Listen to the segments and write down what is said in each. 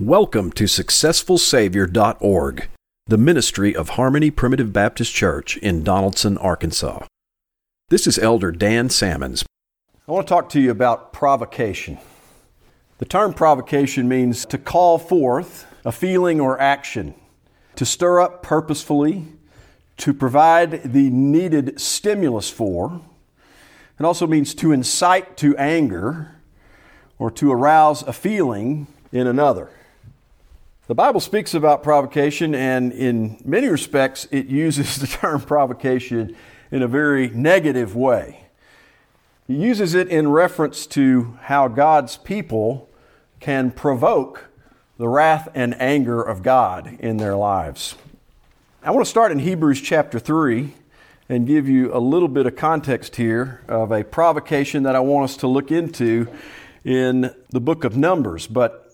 Welcome to SuccessfulSavior.org, the ministry of Harmony Primitive Baptist Church in Donaldson, Arkansas. This is Elder Dan Salmons. I want to talk to you about provocation. The term provocation means to call forth a feeling or action, to stir up purposefully, to provide the needed stimulus for. It also means to incite to anger or to arouse a feeling in another. The Bible speaks about provocation, and in many respects, it uses the term provocation in a very negative way. It uses it in reference to how God's people can provoke the wrath and anger of God in their lives. I want to start in Hebrews chapter 3 and give you a little bit of context here of a provocation that I want us to look into in the book of Numbers. But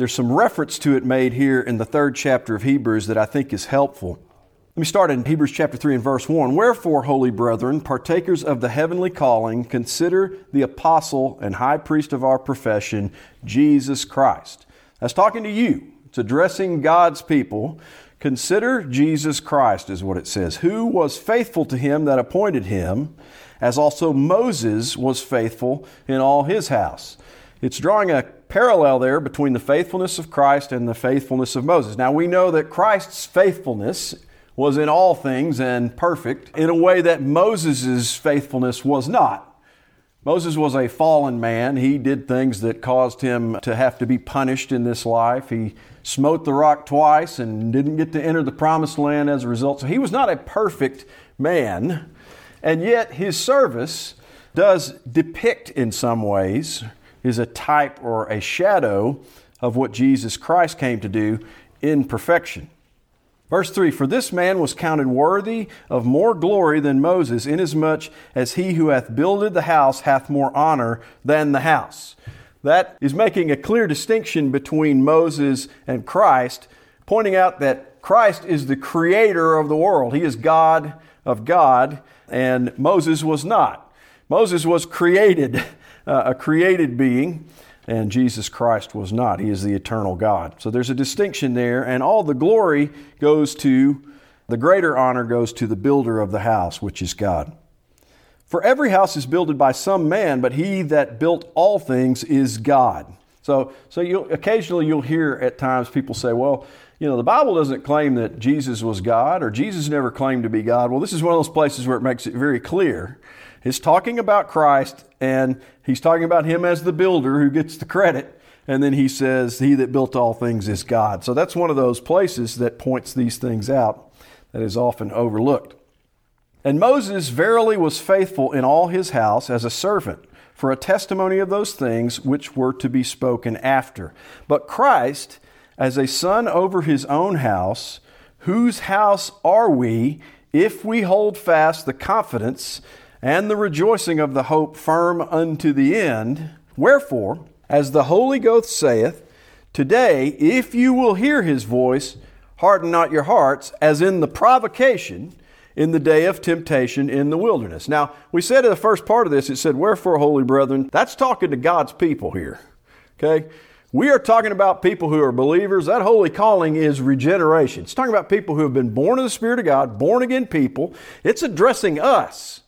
there's some reference to it made here in the third chapter of Hebrews that I think is helpful. Let me start in Hebrews chapter 3 and verse 1. Wherefore, holy brethren, partakers of the heavenly calling, consider the apostle and high priest of our profession, Jesus Christ. That's talking to you. It's addressing God's people. Consider Jesus Christ, is what it says, who was faithful to him that appointed him, as also Moses was faithful in all his house. It's drawing a parallel there between the faithfulness of Christ and the faithfulness of Moses. Now we know that Christ's faithfulness was in all things and perfect in a way that Moses' faithfulness was not. Moses was a fallen man. He did things that caused him to have to be punished in this life. He smote the rock twice and didn't get to enter the promised land as a result. So he was not a perfect man. And yet his service does depict in some ways is a type or a shadow of what Jesus Christ came to do in perfection. Verse 3 For this man was counted worthy of more glory than Moses, inasmuch as he who hath builded the house hath more honor than the house. That is making a clear distinction between Moses and Christ, pointing out that Christ is the creator of the world. He is God of God, and Moses was not. Moses was created uh, a created being, and Jesus Christ was not. He is the eternal God. So there's a distinction there, and all the glory goes to, the greater honor goes to the builder of the house, which is God. For every house is builded by some man, but he that built all things is God. So, so you'll, occasionally you'll hear at times people say, well, you know, the Bible doesn't claim that Jesus was God or Jesus never claimed to be God. Well, this is one of those places where it makes it very clear He's talking about Christ and he's talking about him as the builder who gets the credit. And then he says, He that built all things is God. So that's one of those places that points these things out that is often overlooked. And Moses verily was faithful in all his house as a servant for a testimony of those things which were to be spoken after. But Christ, as a son over his own house, whose house are we if we hold fast the confidence and the rejoicing of the hope firm unto the end. Wherefore, as the Holy Ghost saith, Today, if you will hear his voice, harden not your hearts, as in the provocation in the day of temptation in the wilderness. Now, we said in the first part of this, it said, Wherefore, holy brethren, that's talking to God's people here. Okay? We are talking about people who are believers. That holy calling is regeneration. It's talking about people who have been born of the Spirit of God, born again people. It's addressing us.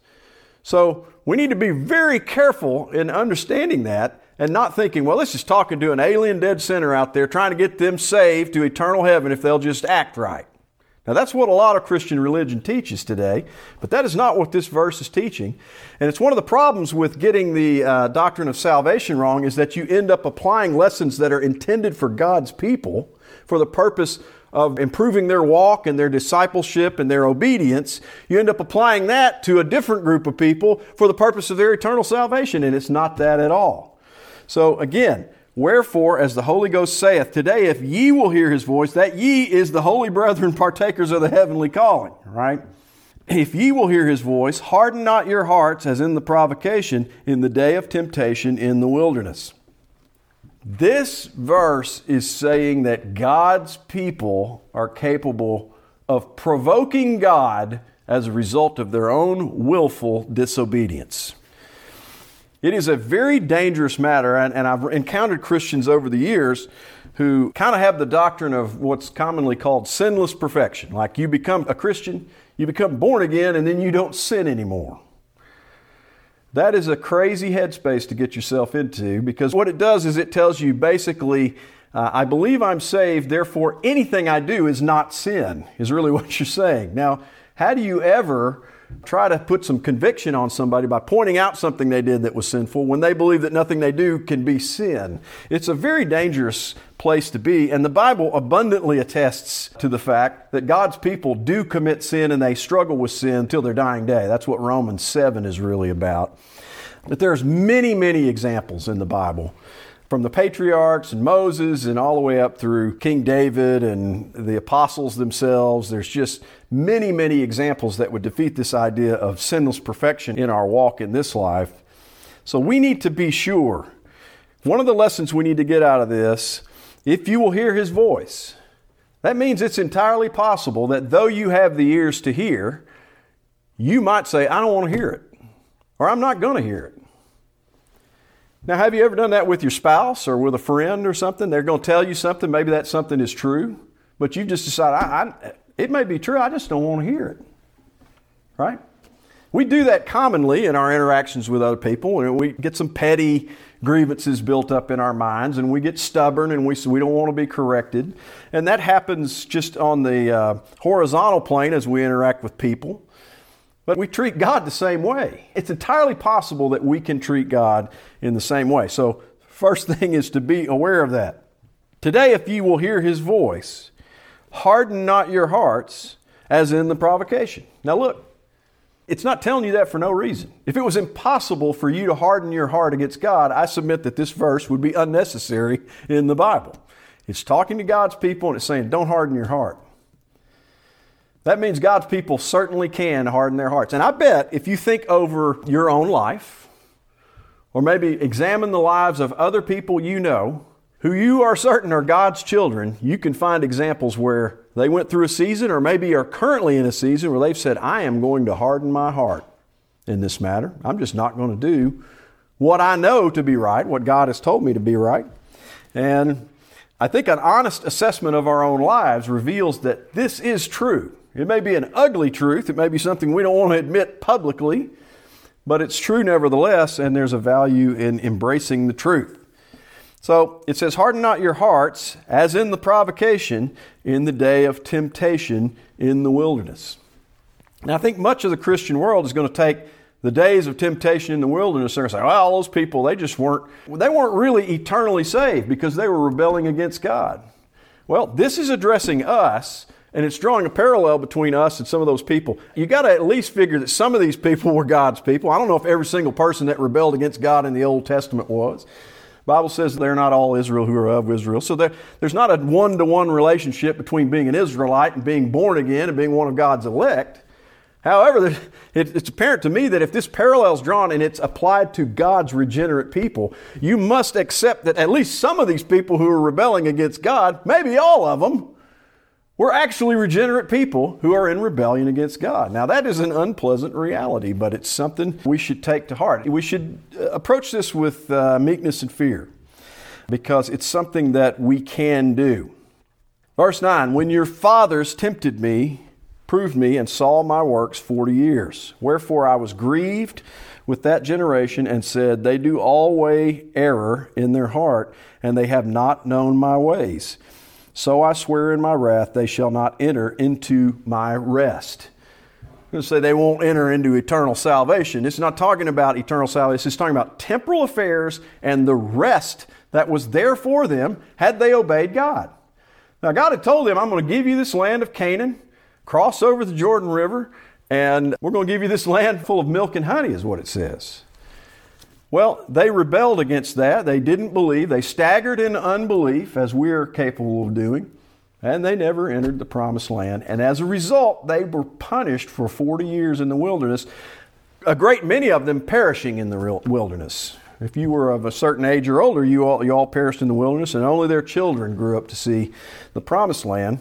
So we need to be very careful in understanding that and not thinking, well, this is talking to an alien dead sinner out there trying to get them saved to eternal heaven if they'll just act right. Now, that's what a lot of Christian religion teaches today, but that is not what this verse is teaching. And it's one of the problems with getting the uh, doctrine of salvation wrong is that you end up applying lessons that are intended for God's people for the purpose of improving their walk and their discipleship and their obedience, you end up applying that to a different group of people for the purpose of their eternal salvation, and it's not that at all. So again, Wherefore, as the Holy Ghost saith, Today, if ye will hear his voice, that ye is the holy brethren partakers of the heavenly calling, right? If ye will hear his voice, harden not your hearts as in the provocation in the day of temptation in the wilderness. This verse is saying that God's people are capable of provoking God as a result of their own willful disobedience. It is a very dangerous matter, and, and I've encountered Christians over the years who kind of have the doctrine of what's commonly called sinless perfection. Like you become a Christian, you become born again, and then you don't sin anymore. That is a crazy headspace to get yourself into because what it does is it tells you basically, uh, I believe I'm saved, therefore anything I do is not sin, is really what you're saying. Now, how do you ever try to put some conviction on somebody by pointing out something they did that was sinful when they believe that nothing they do can be sin. It's a very dangerous place to be, and the Bible abundantly attests to the fact that God's people do commit sin and they struggle with sin till their dying day. That's what Romans 7 is really about. But there's many, many examples in the Bible from the patriarchs and Moses and all the way up through King David and the apostles themselves. There's just many, many examples that would defeat this idea of sinless perfection in our walk in this life. So we need to be sure. One of the lessons we need to get out of this if you will hear his voice, that means it's entirely possible that though you have the ears to hear, you might say, I don't want to hear it, or I'm not going to hear it. Now, have you ever done that with your spouse or with a friend or something? They're going to tell you something, maybe that something is true, but you just decide, I, I, it may be true, I just don't want to hear it. Right? We do that commonly in our interactions with other people, and we get some petty grievances built up in our minds, and we get stubborn and we, we don't want to be corrected. And that happens just on the uh, horizontal plane as we interact with people. But we treat God the same way. It's entirely possible that we can treat God in the same way. So, first thing is to be aware of that. Today, if you will hear his voice, harden not your hearts as in the provocation. Now, look, it's not telling you that for no reason. If it was impossible for you to harden your heart against God, I submit that this verse would be unnecessary in the Bible. It's talking to God's people and it's saying, don't harden your heart. That means God's people certainly can harden their hearts. And I bet if you think over your own life, or maybe examine the lives of other people you know, who you are certain are God's children, you can find examples where they went through a season or maybe are currently in a season where they've said, I am going to harden my heart in this matter. I'm just not going to do what I know to be right, what God has told me to be right. And I think an honest assessment of our own lives reveals that this is true. It may be an ugly truth, it may be something we don't want to admit publicly, but it's true nevertheless, and there's a value in embracing the truth. So it says, Harden not your hearts, as in the provocation in the day of temptation in the wilderness. Now, I think much of the Christian world is going to take the days of temptation in the wilderness and say, well, those people, they just weren't, they weren't really eternally saved because they were rebelling against God. Well, this is addressing us and it's drawing a parallel between us and some of those people. You got to at least figure that some of these people were God's people. I don't know if every single person that rebelled against God in the Old Testament was. Bible says they're not all Israel who are of Israel. So there, there's not a one to one relationship between being an Israelite and being born again and being one of God's elect. However, it's apparent to me that if this parallel is drawn and it's applied to God's regenerate people, you must accept that at least some of these people who are rebelling against God, maybe all of them, we're actually regenerate people who are in rebellion against God. Now, that is an unpleasant reality, but it's something we should take to heart. We should uh, approach this with uh, meekness and fear because it's something that we can do. Verse 9 When your fathers tempted me, proved me, and saw my works forty years, wherefore I was grieved with that generation and said, They do always error in their heart, and they have not known my ways. So I swear in my wrath, they shall not enter into my rest. I'm going to say they won't enter into eternal salvation. It's not talking about eternal salvation. It's talking about temporal affairs and the rest that was there for them had they obeyed God. Now, God had told them, I'm going to give you this land of Canaan, cross over the Jordan River, and we're going to give you this land full of milk and honey, is what it says. Well, they rebelled against that. They didn't believe. They staggered in unbelief, as we're capable of doing, and they never entered the promised land. And as a result, they were punished for 40 years in the wilderness, a great many of them perishing in the wilderness. If you were of a certain age or older, you all, you all perished in the wilderness, and only their children grew up to see the promised land.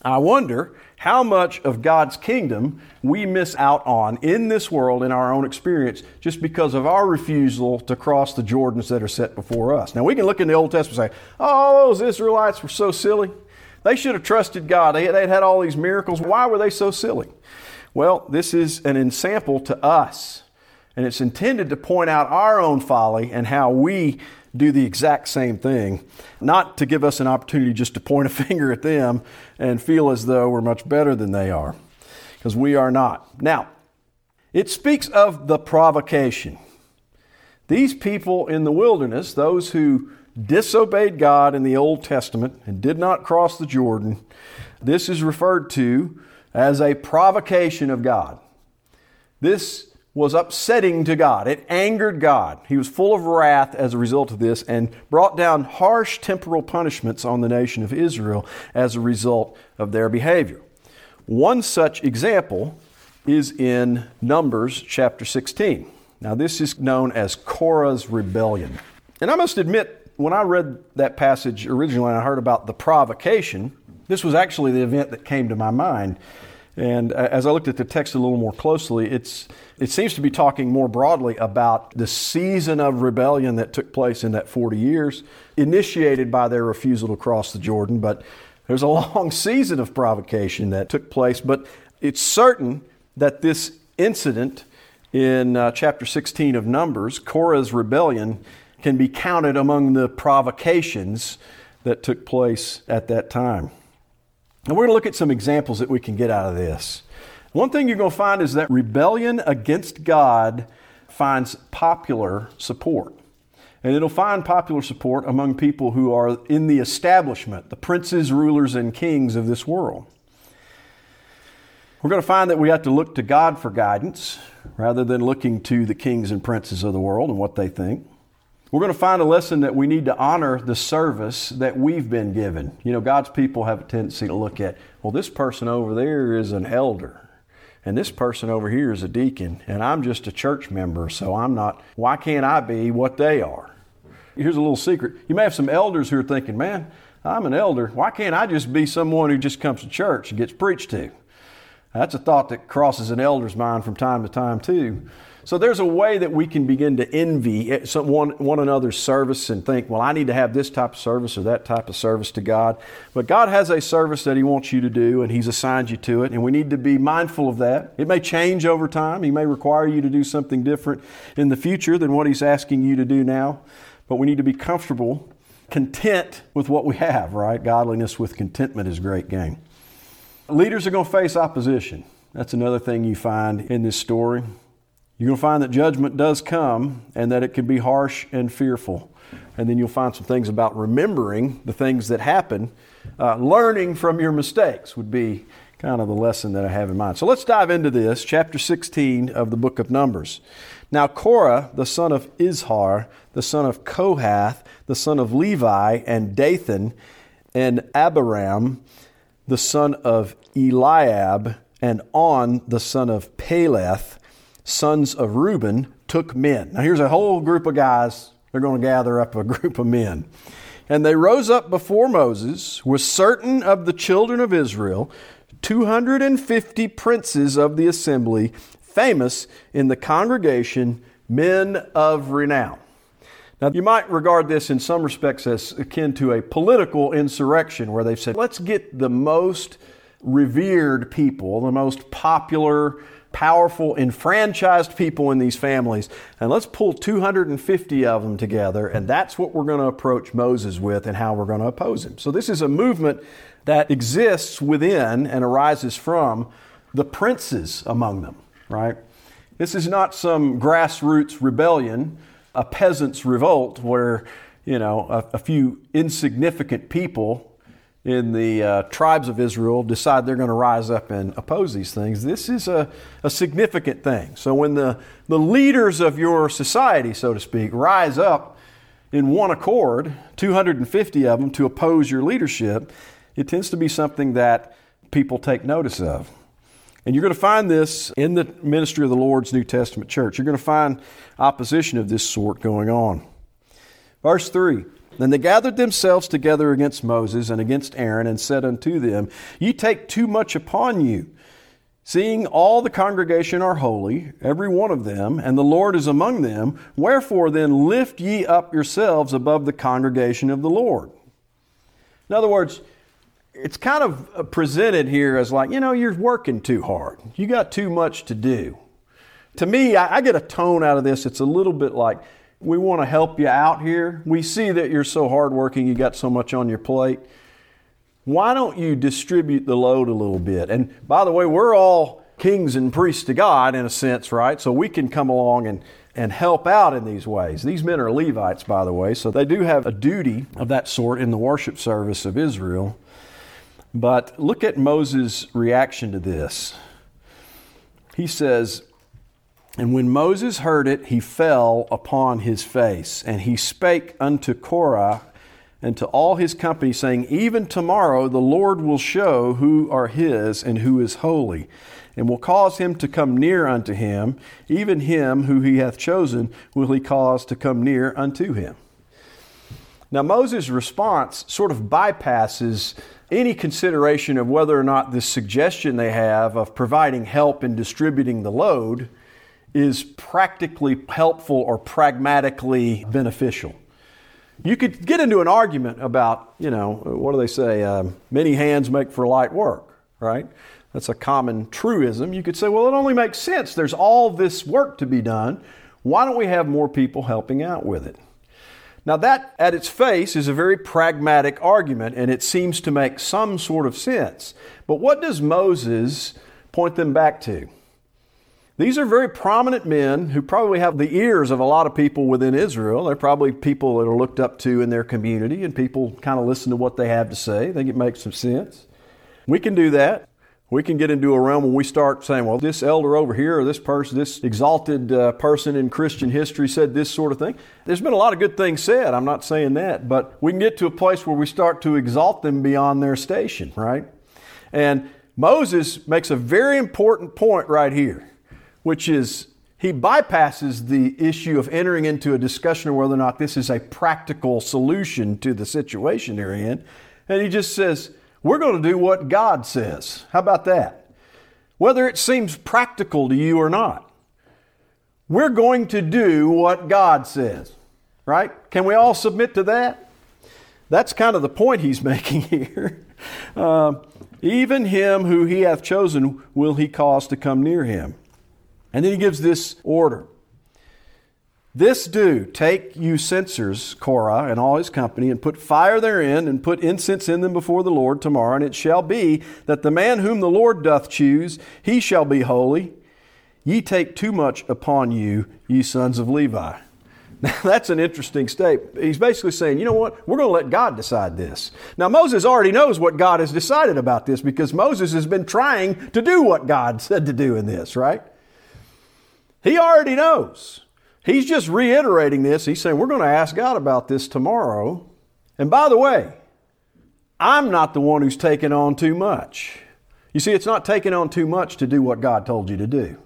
I wonder how much of God's kingdom we miss out on in this world in our own experience just because of our refusal to cross the Jordans that are set before us. Now, we can look in the Old Testament and say, oh, those Israelites were so silly. They should have trusted God. They had had all these miracles. Why were they so silly? Well, this is an example to us, and it's intended to point out our own folly and how we do the exact same thing, not to give us an opportunity just to point a finger at them and feel as though we're much better than they are, because we are not. Now, it speaks of the provocation. These people in the wilderness, those who disobeyed God in the Old Testament and did not cross the Jordan, this is referred to as a provocation of God. This was upsetting to God. It angered God. He was full of wrath as a result of this and brought down harsh temporal punishments on the nation of Israel as a result of their behavior. One such example is in Numbers chapter 16. Now, this is known as Korah's rebellion. And I must admit, when I read that passage originally and I heard about the provocation, this was actually the event that came to my mind. And as I looked at the text a little more closely, it's, it seems to be talking more broadly about the season of rebellion that took place in that 40 years, initiated by their refusal to cross the Jordan. But there's a long season of provocation that took place. But it's certain that this incident in uh, chapter 16 of Numbers, Korah's rebellion, can be counted among the provocations that took place at that time. And we're going to look at some examples that we can get out of this. One thing you're going to find is that rebellion against God finds popular support. And it'll find popular support among people who are in the establishment, the princes, rulers, and kings of this world. We're going to find that we have to look to God for guidance rather than looking to the kings and princes of the world and what they think. We're going to find a lesson that we need to honor the service that we've been given. You know, God's people have a tendency to look at, well, this person over there is an elder, and this person over here is a deacon, and I'm just a church member, so I'm not, why can't I be what they are? Here's a little secret. You may have some elders who are thinking, man, I'm an elder. Why can't I just be someone who just comes to church and gets preached to? That's a thought that crosses an elder's mind from time to time, too. So there's a way that we can begin to envy eh, one, one another's service and think, well, I need to have this type of service or that type of service to God. But God has a service that He wants you to do, and He's assigned you to it, and we need to be mindful of that. It may change over time. He may require you to do something different in the future than what He's asking you to do now. But we need to be comfortable, content with what we have, right? Godliness with contentment is great gain. Leaders are going to face opposition. That's another thing you find in this story. You're going to find that judgment does come and that it can be harsh and fearful. And then you'll find some things about remembering the things that happen. Uh, learning from your mistakes would be kind of the lesson that I have in mind. So let's dive into this, chapter 16 of the book of Numbers. Now, Korah, the son of Izhar, the son of Kohath, the son of Levi, and Dathan, and Abiram, the son of Eliab, and On, the son of Peleth, sons of Reuben took men. Now, here's a whole group of guys. They're going to gather up a group of men. And they rose up before Moses with certain of the children of Israel, 250 princes of the assembly, famous in the congregation, men of renown. Now, you might regard this in some respects as akin to a political insurrection where they've said, let's get the most revered people, the most popular, powerful, enfranchised people in these families, and let's pull 250 of them together, and that's what we're going to approach Moses with and how we're going to oppose him. So, this is a movement that exists within and arises from the princes among them, right? This is not some grassroots rebellion, a peasant's revolt where, you know, a, a few insignificant people in the uh, tribes of Israel decide they're going to rise up and oppose these things. This is a, a significant thing. So when the, the leaders of your society, so to speak, rise up in one accord, 250 of them, to oppose your leadership, it tends to be something that people take notice of. And you're going to find this in the ministry of the Lord's New Testament church. You're going to find opposition of this sort going on. Verse 3 Then they gathered themselves together against Moses and against Aaron, and said unto them, Ye take too much upon you. Seeing all the congregation are holy, every one of them, and the Lord is among them, wherefore then lift ye up yourselves above the congregation of the Lord. In other words, it's kind of presented here as like, you know, you're working too hard. You got too much to do. To me, I, get a tone out of this. It's a little bit like, we want to help you out here. We see that you're so hardworking, you got so much on your plate. Why don't you distribute the load a little bit? And by the way, we're all kings and priests to God in a sense, right? So we can come along and, and help out in these ways. These men are Levites, by the way, so they do have a duty of that sort in the worship service of Israel. But look at Moses' reaction to this. He says, and when Moses heard it, he fell upon his face, and he spake unto Korah and to all his company, saying, Even tomorrow the Lord will show who are his and who is holy, and will cause him to come near unto him, even him who he hath chosen will he cause to come near unto him. Now, Moses' response sort of bypasses any consideration of whether or not this suggestion they have of providing help in distributing the load is practically helpful or pragmatically beneficial. You could get into an argument about, you know, what do they say? Um, many hands make for light work, right? That's a common truism. You could say, well, it only makes sense. There's all this work to be done. Why don't we have more people helping out with it? Now, that at its face is a very pragmatic argument, and it seems to make some sort of sense. But what does Moses point them back to? These are very prominent men who probably have the ears of a lot of people within Israel. They're probably people that are looked up to in their community, and people kind of listen to what they have to say. I think it makes some sense. We can do that. We can get into a realm when we start saying, well, this elder over here, or this person, this exalted uh, person in Christian history said this sort of thing. There's been a lot of good things said. I'm not saying that. But we can get to a place where we start to exalt them beyond their station, right? And Moses makes a very important point right here which is he bypasses the issue of entering into a discussion of whether or not this is a practical solution to the situation they're in. And he just says, We're going to do what God says. How about that? Whether it seems practical to you or not, we're going to do what God says. Right? Can we all submit to that? That's kind of the point he's making here. Uh, even him who he hath chosen will he cause to come near him. And then he gives this order. This do, take you censers, Korah and all his company, and put fire therein, and put incense in them before the Lord tomorrow. And it shall be that the man whom the Lord doth choose, he shall be holy. Ye take too much upon you, ye sons of Levi. Now, that's an interesting statement. He's basically saying, you know what? We're going to let God decide this. Now, Moses already knows what God has decided about this because Moses has been trying to do what God said to do in this, right? He already knows. He's just reiterating this. He's saying, We're going to ask God about this tomorrow. And by the way, I'm not the one who's taking on too much. You see, it's not taking on too much to do what God told you to do.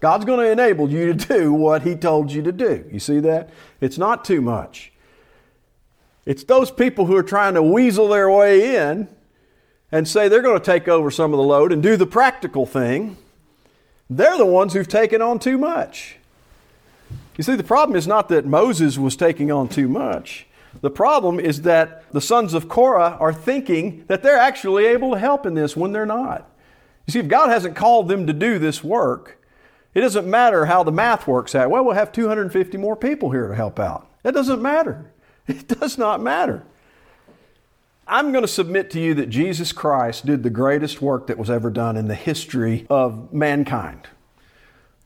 God's going to enable you to do what He told you to do. You see that? It's not too much. It's those people who are trying to weasel their way in and say they're going to take over some of the load and do the practical thing they're the ones who've taken on too much. You see, the problem is not that Moses was taking on too much. The problem is that the sons of Korah are thinking that they're actually able to help in this when they're not. You see, if God hasn't called them to do this work, it doesn't matter how the math works out. Well, we'll have 250 more people here to help out. It doesn't matter. It does not matter. I'm going to submit to you that Jesus Christ did the greatest work that was ever done in the history of mankind.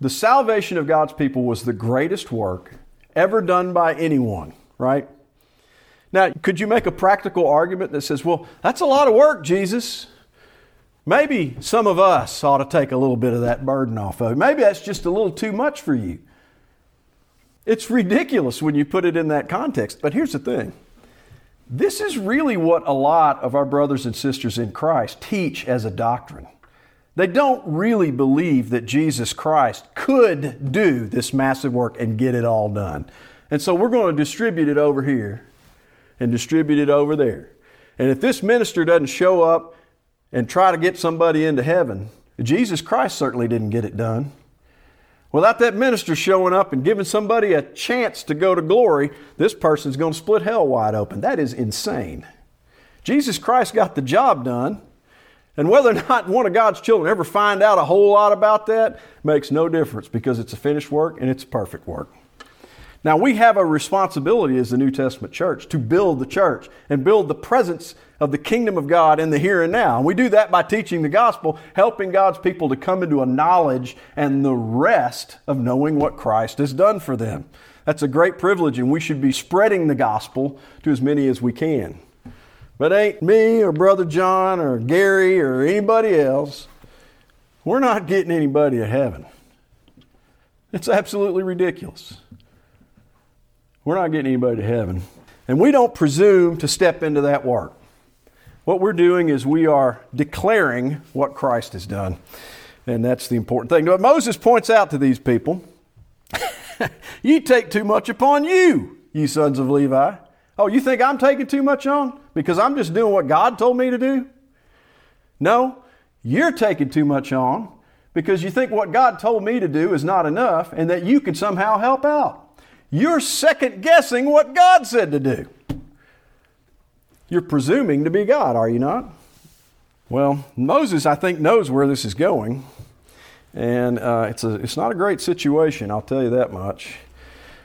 The salvation of God's people was the greatest work ever done by anyone, right? Now, could you make a practical argument that says, well, that's a lot of work, Jesus? Maybe some of us ought to take a little bit of that burden off of it. Maybe that's just a little too much for you. It's ridiculous when you put it in that context. But here's the thing this is really what a lot of our brothers and sisters in Christ teach as a doctrine. They don't really believe that Jesus Christ could do this massive work and get it all done. And so we're going to distribute it over here. and distribute it over there. And if this minister doesn't show up and try to get somebody into heaven, Jesus Christ certainly didn't get it done. Without that minister showing up and giving somebody a chance to go to glory, this person's going to split hell wide open. That is insane. Jesus Christ got the job done. And whether or not one of God's children ever find out a whole lot about that makes no difference because it's a finished work and it's perfect work. Now, we have a responsibility as the New Testament church to build the church and build the presence of the kingdom of God in the here and now. And we do that by teaching the gospel, helping God's people to come into a knowledge and the rest of knowing what Christ has done for them. That's a great privilege, and we should be spreading the gospel to as many as we can. But ain't me or Brother John or Gary or anybody else, we're not getting anybody to heaven. It's absolutely ridiculous. We're not getting anybody to heaven. And we don't presume to step into that work. What we're doing is we are declaring what Christ has done. And that's the important thing. But Moses points out to these people, You take too much upon you, you sons of Levi. Oh, you think I'm taking too much on because I'm just doing what God told me to do? No, you're taking too much on because you think what God told me to do is not enough and that you can somehow help out. You're second guessing what God said to do. You're presuming to be God, are you not? Well, Moses, I think, knows where this is going. And uh, it's, a, it's not a great situation, I'll tell you that much.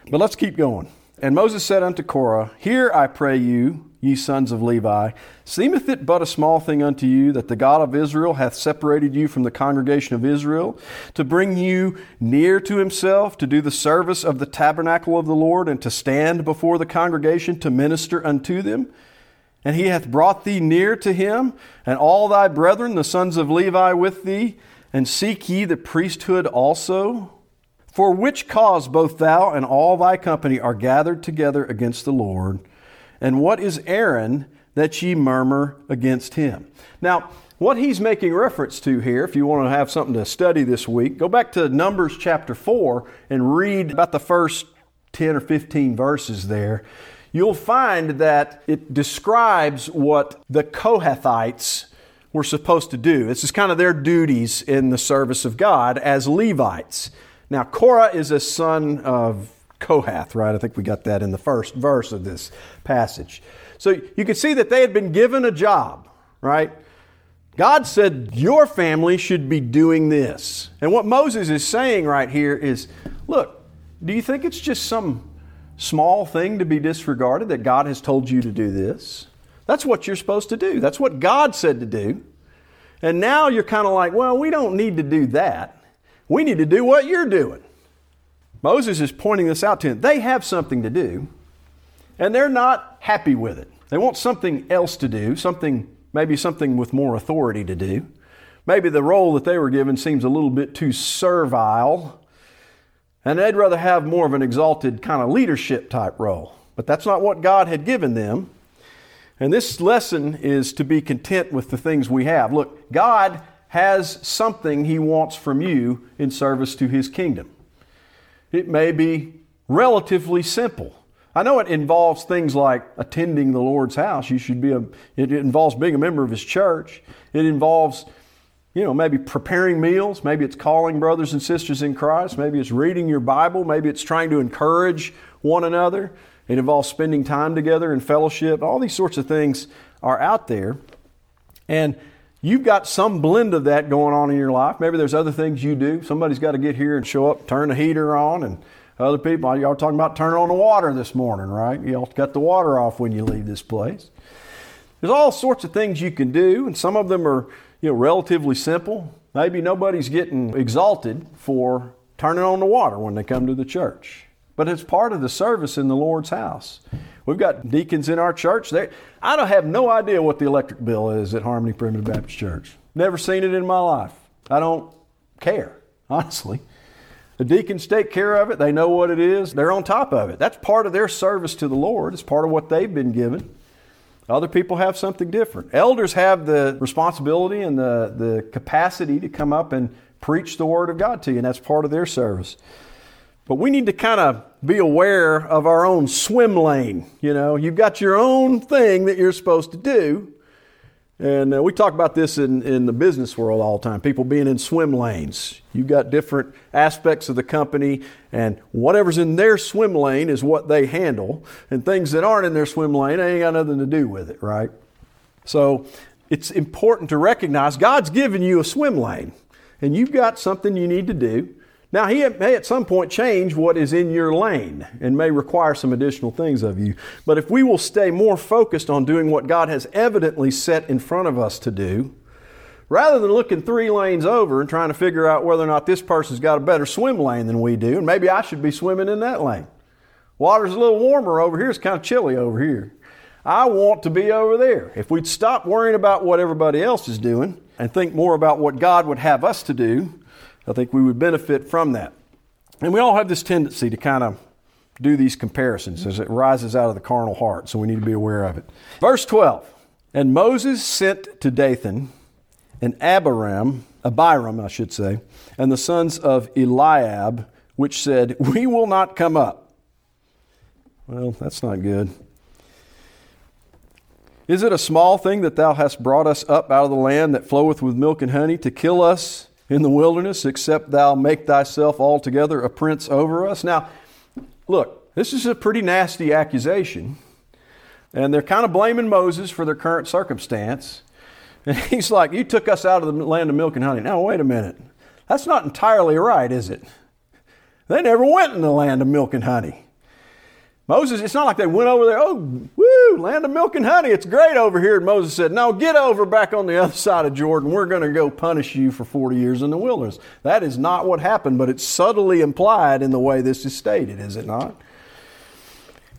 But let's keep going. And Moses said unto Korah, Hear, I pray you, ye sons of Levi, seemeth it but a small thing unto you that the God of Israel hath separated you from the congregation of Israel, to bring you near to himself, to do the service of the tabernacle of the Lord, and to stand before the congregation to minister unto them? And he hath brought thee near to him, and all thy brethren, the sons of Levi, with thee, and seek ye the priesthood also? For which cause both thou and all thy company are gathered together against the Lord? And what is Aaron that ye murmur against him? Now, what he's making reference to here, if you want to have something to study this week, go back to Numbers chapter 4 and read about the first 10 or 15 verses there. You'll find that it describes what the Kohathites were supposed to do. This is kind of their duties in the service of God as Levites. Now, Korah is a son of Kohath, right? I think we got that in the first verse of this passage. So you can see that they had been given a job, right? God said, Your family should be doing this. And what Moses is saying right here is look, do you think it's just some small thing to be disregarded that God has told you to do this? That's what you're supposed to do. That's what God said to do. And now you're kind of like, well, we don't need to do that. We need to do what you're doing. Moses is pointing this out to them. They have something to do, and they're not happy with it. They want something else to do, something maybe something with more authority to do. Maybe the role that they were given seems a little bit too servile, and they'd rather have more of an exalted kind of leadership type role. But that's not what God had given them. And this lesson is to be content with the things we have. Look, God has something He wants from you in service to His kingdom. It may be relatively simple. I know it involves things like attending the Lord's house. You should be a, it involves being a member of His church. It involves, you know, maybe preparing meals. Maybe it's calling brothers and sisters in Christ. Maybe it's reading your Bible. Maybe it's trying to encourage one another. It involves spending time together in fellowship. All these sorts of things are out there. And you've got some blend of that going on in your life. Maybe there's other things you do. Somebody's got to get here and show up, turn the heater on, and other people, y'all talking about turning on the water this morning, right? Y'all cut the water off when you leave this place. There's all sorts of things you can do, and some of them are, you know, relatively simple. Maybe nobody's getting exalted for turning on the water when they come to the church. But it's part of the service in the Lord's house. We've got deacons in our church. They, I don't have no idea what the electric bill is at Harmony Primitive Baptist Church. Never seen it in my life. I don't care, honestly. The deacons take care of it. They know what it is. They're on top of it. That's part of their service to the Lord. It's part of what they've been given. Other people have something different. Elders have the responsibility and the, the capacity to come up and preach the Word of God to you, and that's part of their service. But we need to kind of be aware of our own swim lane. You know, you've got your own thing that you're supposed to do. And uh, we talk about this in, in the business world all the time people being in swim lanes. You've got different aspects of the company, and whatever's in their swim lane is what they handle. And things that aren't in their swim lane, they ain't got nothing to do with it, right? So it's important to recognize God's given you a swim lane, and you've got something you need to do. Now, He may at some point change what is in your lane and may require some additional things of you. But if we will stay more focused on doing what God has evidently set in front of us to do, rather than looking three lanes over and trying to figure out whether or not this person's got a better swim lane than we do, and maybe I should be swimming in that lane. Water's a little warmer over here, it's kind of chilly over here. I want to be over there. If we'd stop worrying about what everybody else is doing and think more about what God would have us to do, I think we would benefit from that. And we all have this tendency to kind of do these comparisons as it rises out of the carnal heart, so we need to be aware of it. Verse 12 And Moses sent to Dathan and Abiram, Abiram, I should say, and the sons of Eliab, which said, We will not come up. Well, that's not good. Is it a small thing that thou hast brought us up out of the land that floweth with milk and honey to kill us in the wilderness, except thou make thyself altogether a prince over us? Now, look, this is a pretty nasty accusation, and they're kind of blaming Moses for their current circumstance. And he's like, You took us out of the land of milk and honey. Now, wait a minute. That's not entirely right, is it? They never went in the land of milk and honey. Moses, it's not like they went over there, oh, woo, land of milk and honey, it's great over here. And Moses said, No, get over back on the other side of Jordan. We're going to go punish you for 40 years in the wilderness. That is not what happened, but it's subtly implied in the way this is stated, is it not?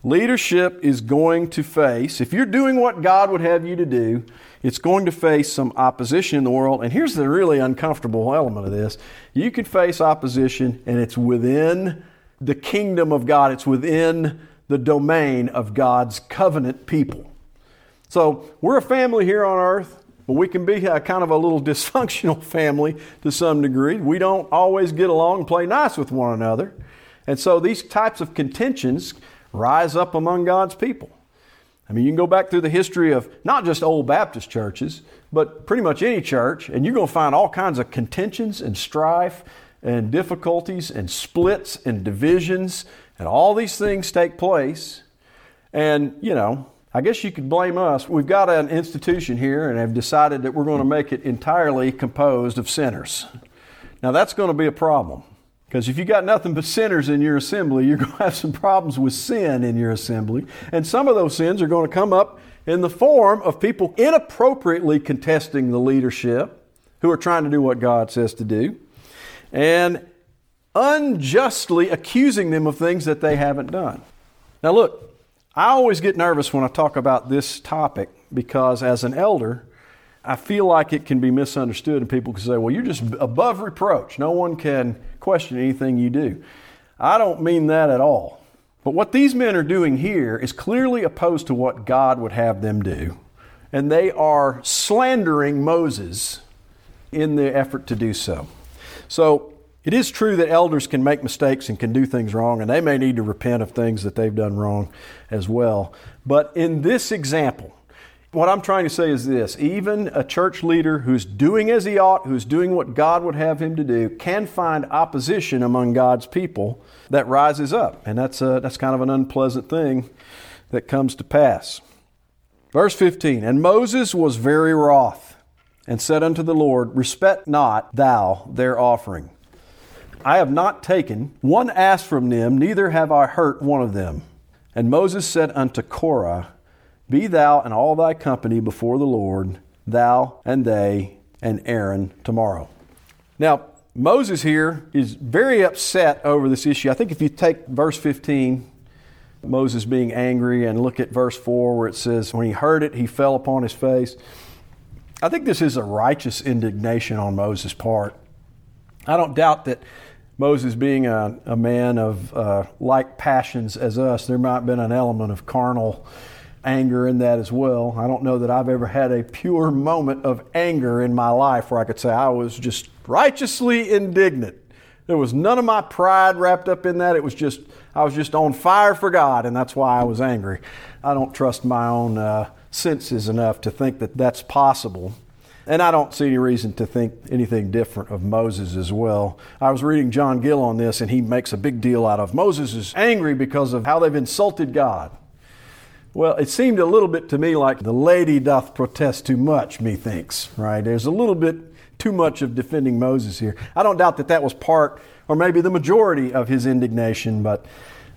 Leadership is going to face, if you're doing what God would have you to do, it's going to face some opposition in the world. And here's the really uncomfortable element of this you can face opposition, and it's within the kingdom of God, it's within the domain of God's covenant people. So we're a family here on earth, but we can be a kind of a little dysfunctional family to some degree. We don't always get along and play nice with one another. And so these types of contentions rise up among God's people. I mean, you can go back through the history of not just old Baptist churches, but pretty much any church, and you're going to find all kinds of contentions and strife and difficulties and splits and divisions and all these things take place. And, you know, I guess you could blame us. We've got an institution here and have decided that we're going to make it entirely composed of sinners. Now, that's going to be a problem. Because if you got nothing but sinners in your assembly, you're going to have some problems with sin in your assembly. And some of those sins are going to come up in the form of people inappropriately contesting the leadership who are trying to do what God says to do. And unjustly accusing them of things that they haven't done. Now, look, I always get nervous when I talk about this topic because as an elder, I feel like it can be misunderstood and people can say, well, you're just above reproach. No one can question anything you do. I don't mean that at all. But what these men are doing here is clearly opposed to what God would have them do. And they are slandering Moses in the effort to do so. So it is true that elders can make mistakes and can do things wrong, and they may need to repent of things that they've done wrong as well. But in this example, what I'm trying to say is this even a church leader who's doing as he ought, who's doing what God would have him to do, can find opposition among God's people that rises up. And that's, a, that's kind of an unpleasant thing that comes to pass. Verse 15 And Moses was very wroth and said unto the Lord, Respect not thou their offering. I have not taken one ass from them, neither have I hurt one of them. And Moses said unto Korah, Be thou and all thy company before the Lord, thou and they and Aaron tomorrow. Now, Moses here is very upset over this issue. I think if you take verse 15, Moses being angry, and look at verse 4 where it says, When he heard it, he fell upon his face. I think this is a righteous indignation on Moses' part. I don't doubt that Moses being a, a man of uh, like passions as us, there might have been an element of carnal anger in that as well. I don't know that I've ever had a pure moment of anger in my life where I could say I was just righteously indignant. There was none of my pride wrapped up in that. It was just, I was just on fire for God, and that's why I was angry. I don't trust my own uh, senses enough to think that that's possible. And I don't see any reason to think anything different of Moses as well. I was reading John Gill on this, and he makes a big deal out of Moses is angry because of how they've insulted God. Well, it seemed a little bit to me like the lady doth protest too much, methinks, right? There's a little bit too much of defending Moses here. I don't doubt that that was part, or maybe the majority, of his indignation, but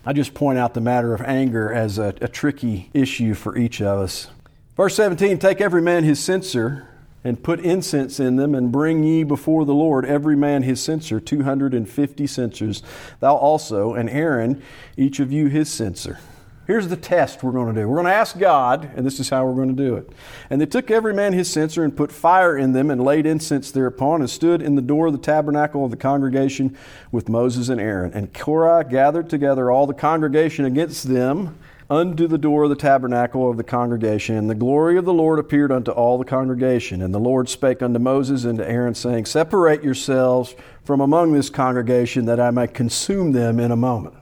I just point out the matter of anger as a, a tricky issue for each of us. Verse 17 Take every man his censer and put incense in them, and bring ye before the Lord every man his censer, 250 censers, thou also, and Aaron, each of you his censer. Here's the test we're going to do. We're going to ask God, and this is how we're going to do it. And they took every man his censer and put fire in them and laid incense thereupon and stood in the door of the tabernacle of the congregation with Moses and Aaron. And Korah gathered together all the congregation against them unto the door of the tabernacle of the congregation. And the glory of the Lord appeared unto all the congregation. And the Lord spake unto Moses and to Aaron, saying, Separate yourselves from among this congregation, that I may consume them in a moment.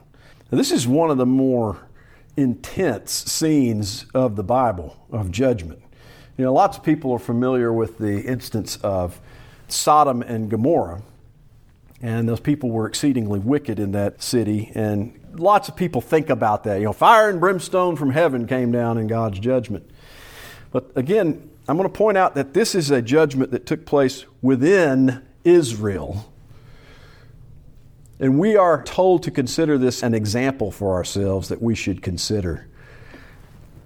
Now, this is one of the more intense scenes of the Bible of judgment. You know, lots of people are familiar with the instance of Sodom and Gomorrah, and those people were exceedingly wicked in that city. And lots of people think about that. You know, fire and brimstone from heaven came down in God's judgment. But again, I'm going to point out that this is a judgment that took place within Israel and we are told to consider this an example for ourselves that we should consider.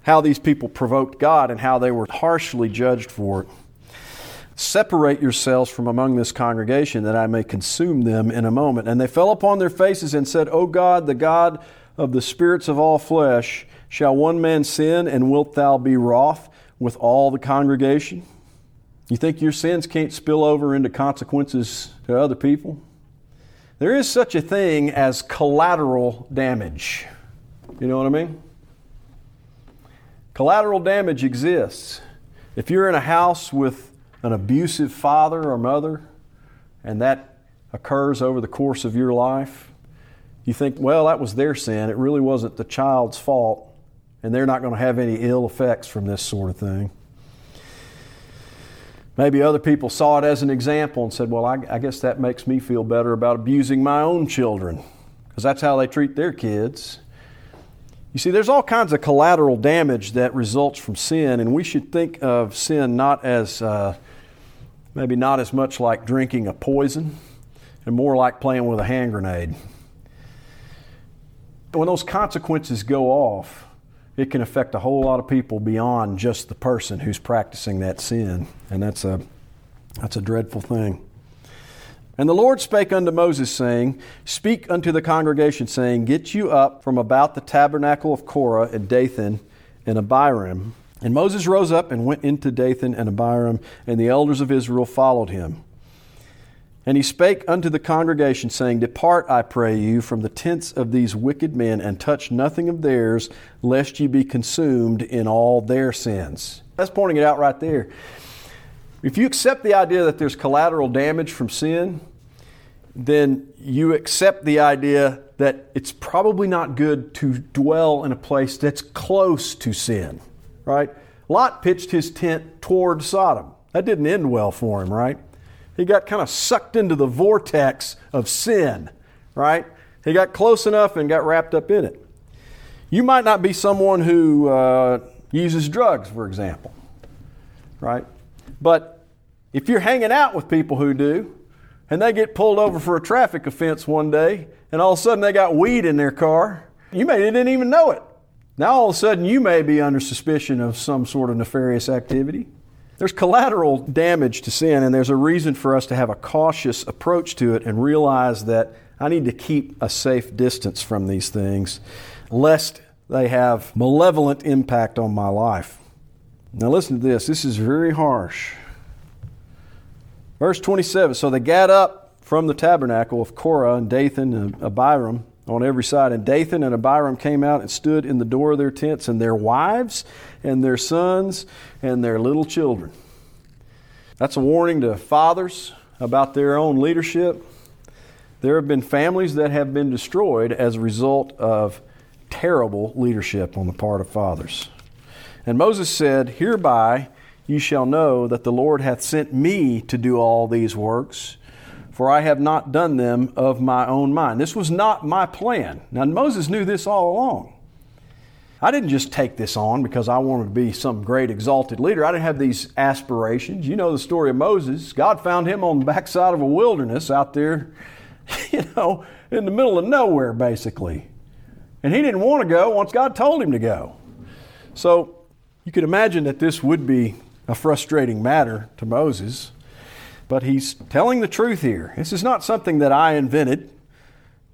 How these people provoked God and how they were harshly judged for it. Separate yourselves from among this congregation that I may consume them in a moment. And they fell upon their faces and said, O God, the God of the spirits of all flesh, shall one man sin and wilt thou be wroth with all the congregation? You think your sins can't spill over into consequences to other people? There is such a thing as collateral damage. You know what I mean? Collateral damage exists. If you're in a house with an abusive father or mother, and that occurs over the course of your life, you think, well, that was their sin. It really wasn't the child's fault, and they're not going to have any ill effects from this sort of thing. Maybe other people saw it as an example and said, Well, I, I guess that makes me feel better about abusing my own children, because that's how they treat their kids. You see, there's all kinds of collateral damage that results from sin, and we should think of sin not as uh, maybe not as much like drinking a poison and more like playing with a hand grenade. When those consequences go off, it can affect a whole lot of people beyond just the person who's practicing that sin. And that's a, that's a dreadful thing. And the Lord spake unto Moses, saying, Speak unto the congregation, saying, Get you up from about the tabernacle of Korah and Dathan and Abiram. And Moses rose up and went into Dathan and Abiram, and the elders of Israel followed him. And he spake unto the congregation, saying, Depart, I pray you, from the tents of these wicked men, and touch nothing of theirs, lest ye be consumed in all their sins. That's pointing it out right there. If you accept the idea that there's collateral damage from sin, then you accept the idea that it's probably not good to dwell in a place that's close to sin, right? Lot pitched his tent toward Sodom. That didn't end well for him, right? He got kind of sucked into the vortex of sin, right? He got close enough and got wrapped up in it. You might not be someone who uh, uses drugs, for example, right? But if you're hanging out with people who do, and they get pulled over for a traffic offense one day, and all of a sudden they got weed in their car, you may didn't even know it. Now all of a sudden you may be under suspicion of some sort of nefarious activity. There's collateral damage to sin, and there's a reason for us to have a cautious approach to it and realize that I need to keep a safe distance from these things, lest they have malevolent impact on my life. Now, listen to this. This is very harsh. Verse 27 So they got up from the tabernacle of Korah and Dathan and Abiram on every side. And Dathan and Abiram came out and stood in the door of their tents, and their wives and their sons and their little children. That's a warning to fathers about their own leadership. There have been families that have been destroyed as a result of terrible leadership on the part of fathers. And Moses said, Hereby you shall know that the Lord hath sent me to do all these works, for I have not done them of my own mind. This was not my plan. Now, Moses knew this all along. I didn't just take this on because I wanted to be some great exalted leader. I didn't have these aspirations. You know the story of Moses. God found him on the backside of a wilderness out there, you know, in the middle of nowhere, basically. And he didn't want to go once God told him to go. So you could imagine that this would be a frustrating matter to Moses. But he's telling the truth here. This is not something that I invented.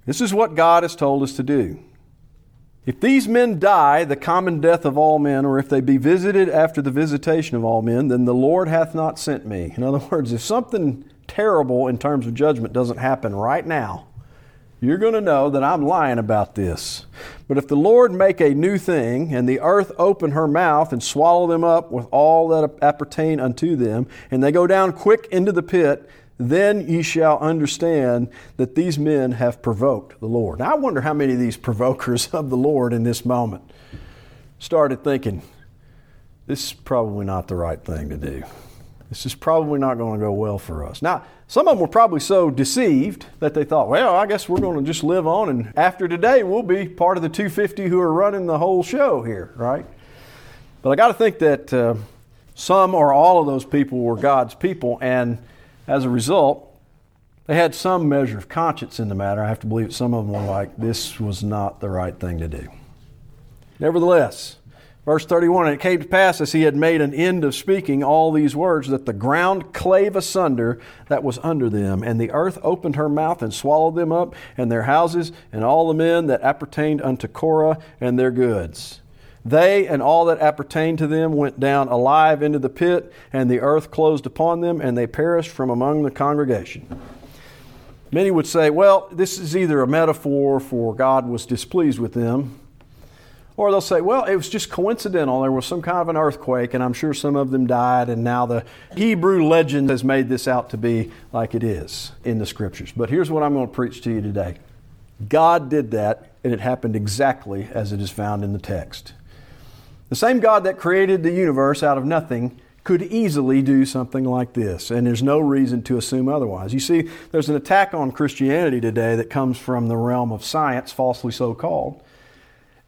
This is what God has told us to do. If these men die the common death of all men, or if they be visited after the visitation of all men, then the Lord hath not sent me. In other words, if something terrible in terms of judgment doesn't happen right now, you're going to know that I'm lying about this. But if the Lord make a new thing, and the earth open her mouth and swallow them up with all that appertain unto them, and they go down quick into the pit, then ye shall understand that these men have provoked the Lord. Now, I wonder how many of these provokers of the Lord in this moment started thinking, this is probably not the right thing to do. This is probably not going to go well for us. Now, some of them were probably so deceived that they thought, well, I guess we're going to just live on, and after today, we'll be part of the 250 who are running the whole show here, right? But I got to think that uh, some or all of those people were God's people, and as a result, they had some measure of conscience in the matter. I have to believe that some of them were like, this was not the right thing to do. Nevertheless, Verse 31 And it came to pass, as he had made an end of speaking all these words, that the ground clave asunder that was under them, and the earth opened her mouth and swallowed them up, and their houses, and all the men that appertained unto Korah and their goods. They and all that appertained to them went down alive into the pit, and the earth closed upon them, and they perished from among the congregation. Many would say, well, this is either a metaphor for God was displeased with them, or they'll say, well, it was just coincidental. There was some kind of an earthquake, and I'm sure some of them died, and now the Hebrew legend has made this out to be like it is in the scriptures. But here's what I'm going to preach to you today God did that, and it happened exactly as it is found in the text. The same God that created the universe out of nothing could easily do something like this, and there's no reason to assume otherwise. You see, there's an attack on Christianity today that comes from the realm of science, falsely so called.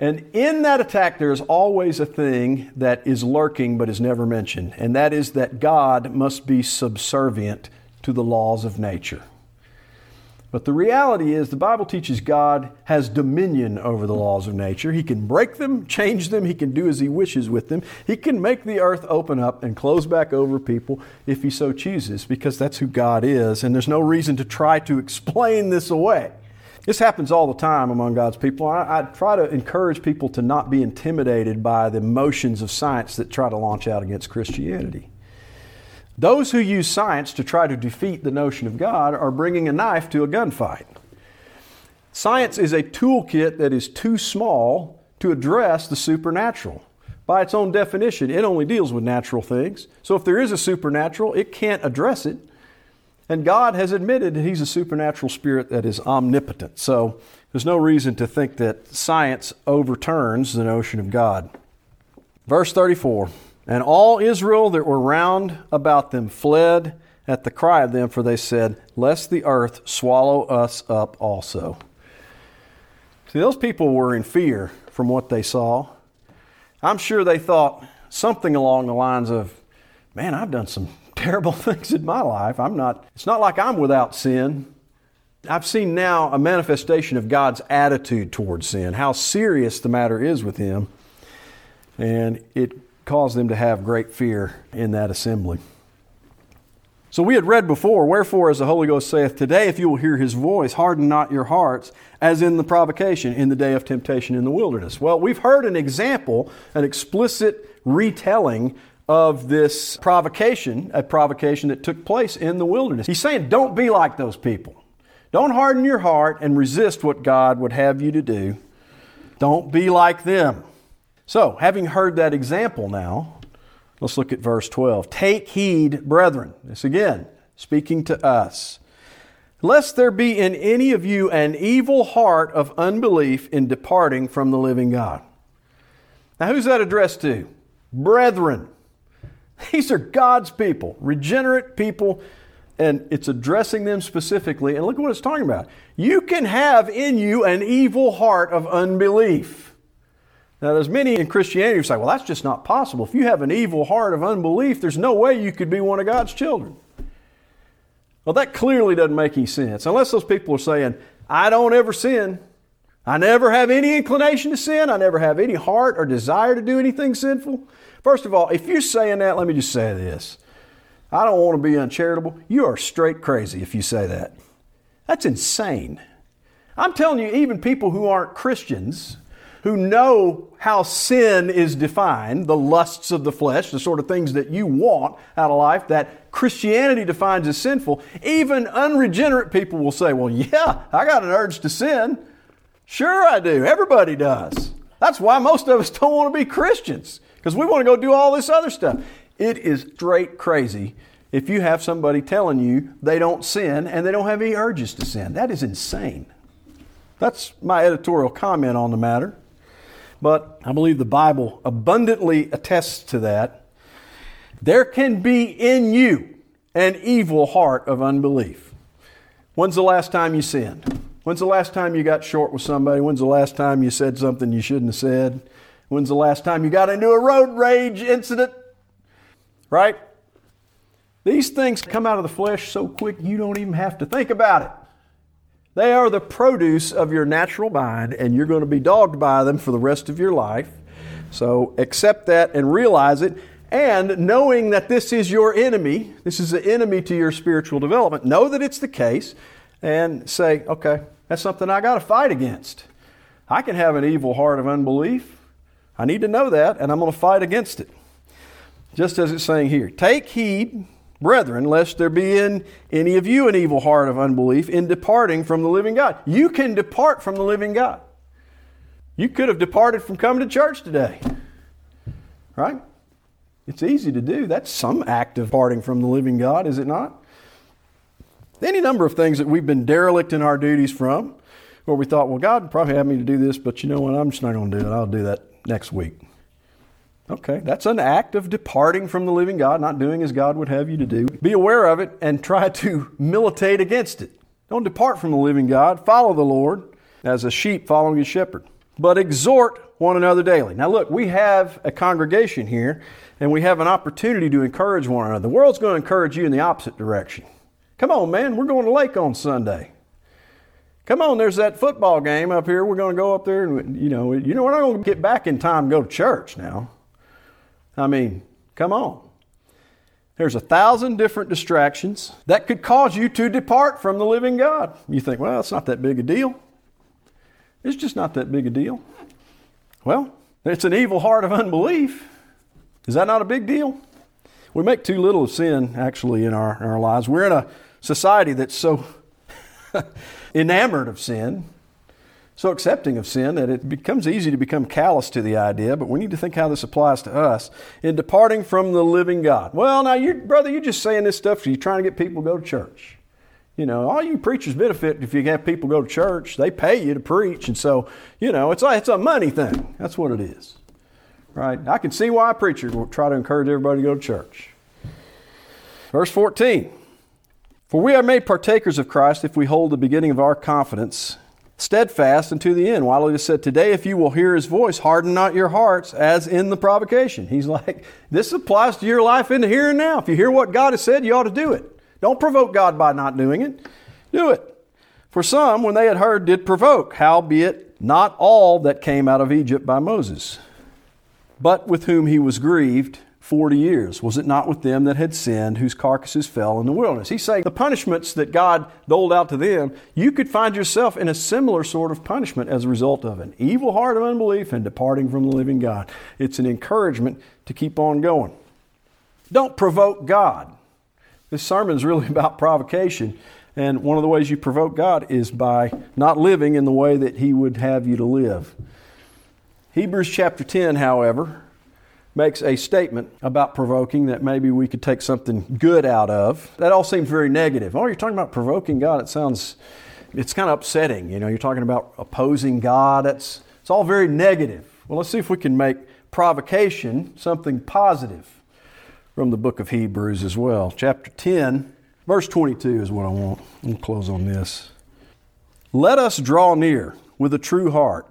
And in that attack, there is always a thing that is lurking but is never mentioned, and that is that God must be subservient to the laws of nature. But the reality is, the Bible teaches God has dominion over the laws of nature. He can break them, change them, He can do as He wishes with them. He can make the earth open up and close back over people if He so chooses, because that's who God is, and there's no reason to try to explain this away. This happens all the time among God's people. I, I, try to encourage people to not be intimidated by the motions of science that try to launch out against Christianity. Those who use science to try to defeat the notion of God are bringing a knife to a gunfight. Science is a toolkit that is too small to address the supernatural. By its own definition, it only deals with natural things. So if there is a supernatural, it can't address it. And God has admitted that He's a supernatural spirit that is omnipotent. So there's no reason to think that science overturns the notion of God. Verse 34 And all Israel that were round about them fled at the cry of them, for they said, Lest the earth swallow us up also. See, those people were in fear from what they saw. I'm sure they thought something along the lines of, Man, I've done some terrible things in my life. I'm not, it's not like I'm without sin. I've seen now a manifestation of God's attitude towards sin, how serious the matter is with Him, and it caused them to have great fear in that assembly. So we had read before, Wherefore, as the Holy Ghost saith, Today, if you will hear His voice, harden not your hearts, as in the provocation, in the day of temptation in the wilderness. Well, we've heard an example, an explicit retelling of this provocation, a provocation that took place in the wilderness. He's saying, don't be like those people. Don't harden your heart and resist what God would have you to do. Don't be like them. So, having heard that example now, let's look at verse 12. Take heed, brethren. This again, speaking to us. lest there be in any of you an evil heart of unbelief in departing from the living God. Now, who's that addressed to? Brethren. These are God's people, regenerate people, and it's addressing them specifically. And look at what it's talking about. You can have in you an evil heart of unbelief. Now, there's many in Christianity who say, well, that's just not possible. If you have an evil heart of unbelief, there's no way you could be one of God's children. Well, that clearly doesn't make any sense. Unless those people are saying, I don't ever sin. I never have any inclination to sin. I never have any heart or desire to do anything sinful. First of all, if you're saying that, let me just say this. I don't want to be uncharitable. You are straight crazy if you say that. That's insane. I'm telling you, even people who aren't Christians, who know how sin is defined, the lusts of the flesh, the sort of things that you want out of life that Christianity defines as sinful, even unregenerate people will say, Well, yeah, I got an urge to sin. Sure, I do. Everybody does. That's why most of us don't want to be Christians, because we want to go do all this other stuff. It is straight crazy if you have somebody telling you they don't sin and they don't have any urges to sin. That is insane. That's my editorial comment on the matter. But I believe the Bible abundantly attests to that. There can be in you an evil heart of unbelief. When's the last time you sinned? When's the last time you got short with somebody? When's the last time you said something you shouldn't have said? When's the last time you got into a road rage incident? Right? These things come out of the flesh so quick you don't even have to think about it. They are the produce of your natural mind, and you're going to be dogged by them for the rest of your life. So accept that and realize it. And knowing that this is your enemy, this is an enemy to your spiritual development, know that it's the case and say, okay, that's something I got to fight against. I can have an evil heart of unbelief. I need to know that, and I'm going to fight against it. Just as it's saying here Take heed, brethren, lest there be in any of you an evil heart of unbelief in departing from the living God. You can depart from the living God. You could have departed from coming to church today, right? It's easy to do. That's some act of parting from the living God, is it not? Any number of things that we've been derelict in our duties from, where we thought, well, God probably had me to do this, but you know what? I'm just not going to do it. I'll do that next week. Okay, that's an act of departing from the living God, not doing as God would have you to do. Be aware of it and try to militate against it. Don't depart from the living God. Follow the Lord as a sheep following a shepherd. But exhort one another daily. Now, look, we have a congregation here and we have an opportunity to encourage one another. The world's going to encourage you in the opposite direction. Come on, man, we're going to Lake on Sunday. Come on, there's that football game up here. We're going to go up there and, you know, you know, we're not going to get back in time to go to church now. I mean, come on. There's a thousand different distractions that could cause you to depart from the living God. You think, well, it's not that big a deal. It's just not that big a deal. Well, it's an evil heart of unbelief. Is that not a big deal? We make too little of sin, actually, in our, in our lives. We're in a society that's so enamored of sin, so accepting of sin, that it becomes easy to become callous to the idea, but we need to think how this applies to us in departing from the living God. Well, now, you brother, you're just saying this stuff because you're trying to get people to go to church. You know, all you preachers benefit if you have people go to church. They pay you to preach, and so, you know, it's, it's a money thing. That's what it is right? I can see why preachers will try to encourage everybody to go to church. Verse 14 For we are made partakers of Christ if we hold the beginning of our confidence steadfast unto the end. While is said, Today, if you will hear his voice, harden not your hearts as in the provocation. He's like, This applies to your life in the here and now. If you hear what God has said, you ought to do it. Don't provoke God by not doing it. Do it. For some, when they had heard, did provoke, howbeit not all that came out of Egypt by Moses but with whom he was grieved 40 years. Was it not with them that had sinned, whose carcasses fell in the wilderness? He's saying the punishments that God doled out to them, you could find yourself in a similar sort of punishment as a result of an evil heart of unbelief and departing from the living God. It's an encouragement to keep on going. Don't provoke God. This sermon is really about provocation. And one of the ways you provoke God is by not living in the way that He would have you to live. Hebrews chapter 10, however, makes a statement about provoking that maybe we could take something good out of. That all seems very negative. Oh, you're talking about provoking God. It sounds, it's kind of upsetting. You know, you're talking about opposing God. It's, it's all very negative. Well, let's see if we can make provocation something positive from the book of Hebrews as well. Chapter 10, verse 22 is what I want. We'll close on this. Let us draw near with a true heart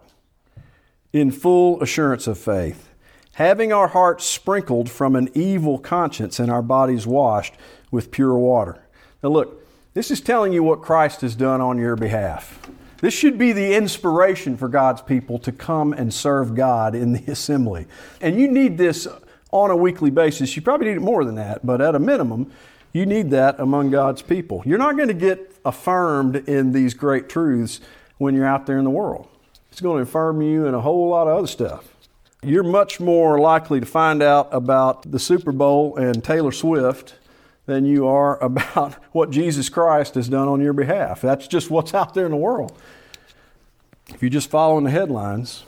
in full assurance of faith having our hearts sprinkled from an evil conscience and our bodies washed with pure water. Now, look, this is telling you what Christ has done on your behalf. This should be the inspiration for God's people to come and serve God in the assembly. And you need this on a weekly basis. You probably need it more than that, but at a minimum, you need that among God's people. You're not going to get affirmed in these great truths when you're out there in the world. It's going to affirm you in a whole lot of other stuff you're much more likely to find out about the Super Bowl and Taylor Swift than you are about what Jesus Christ has done on your behalf. That's just what's out there in the world. If you're just following the headlines,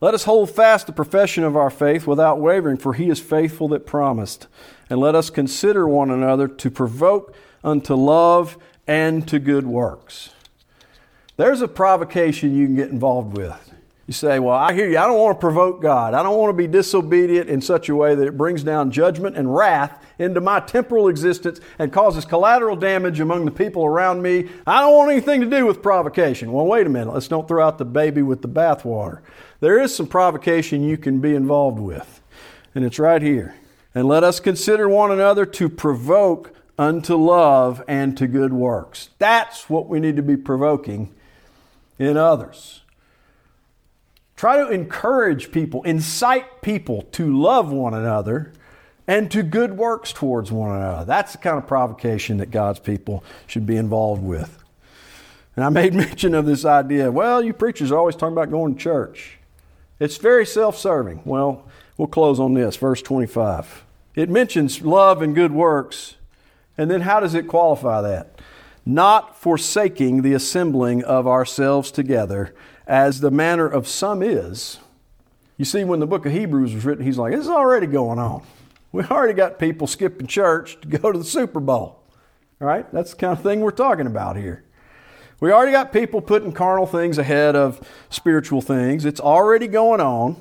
let us hold fast the profession of our faith without wavering, for he is faithful that promised. And let us consider one another to provoke unto love and to good works. There's a provocation you can get involved with. You say, Well, I hear you. I don't want to provoke God. I don't want to be disobedient in such a way that it brings down judgment and wrath into my temporal existence and causes collateral damage among the people around me. I don't want anything to do with provocation. Well, wait a minute. Let's don't throw out the baby with the bathwater. There is some provocation you can be involved with, and it's right here. And let us consider one another to provoke unto love and to good works. That's what we need to be provoking in others. Try to encourage people, incite people to love one another and to good works towards one another. That's the kind of provocation that God's people should be involved with. And I made mention of this idea well, you preachers are always talking about going to church. It's very self serving. Well, we'll close on this, verse 25. It mentions love and good works, and then how does it qualify that? Not forsaking the assembling of ourselves together as the manner of some is. You see, when the book of Hebrews was written, he's like, it's already going on. We already got people skipping church to go to the Super Bowl. All right? That's the kind of thing we're talking about here. We already got people putting carnal things ahead of spiritual things. It's already going on.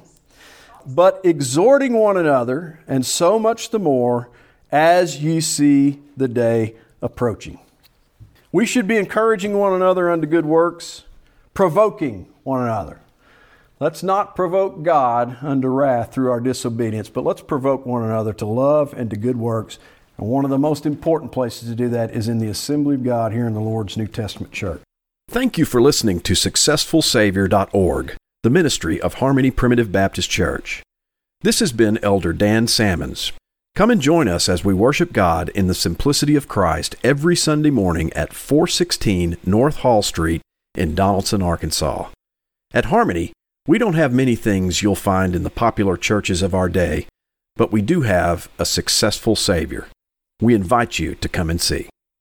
But exhorting one another, and so much the more as ye see the day approaching. We should be encouraging one another unto good works, provoking one another. Let's not provoke God unto wrath through our disobedience, but let's provoke one another to love and to good works. And one of the most important places to do that is in the assembly of God here in the Lord's New Testament church. Thank you for listening to SuccessfulSavior.org, the ministry of Harmony Primitive Baptist Church. This has been Elder Dan Salmons. Come and join us as we worship God in the simplicity of Christ every Sunday morning at 416 North Hall Street in Donaldson, Arkansas. At Harmony, we don't have many things you'll find in the popular churches of our day, but we do have a successful Savior. We invite you to come and see.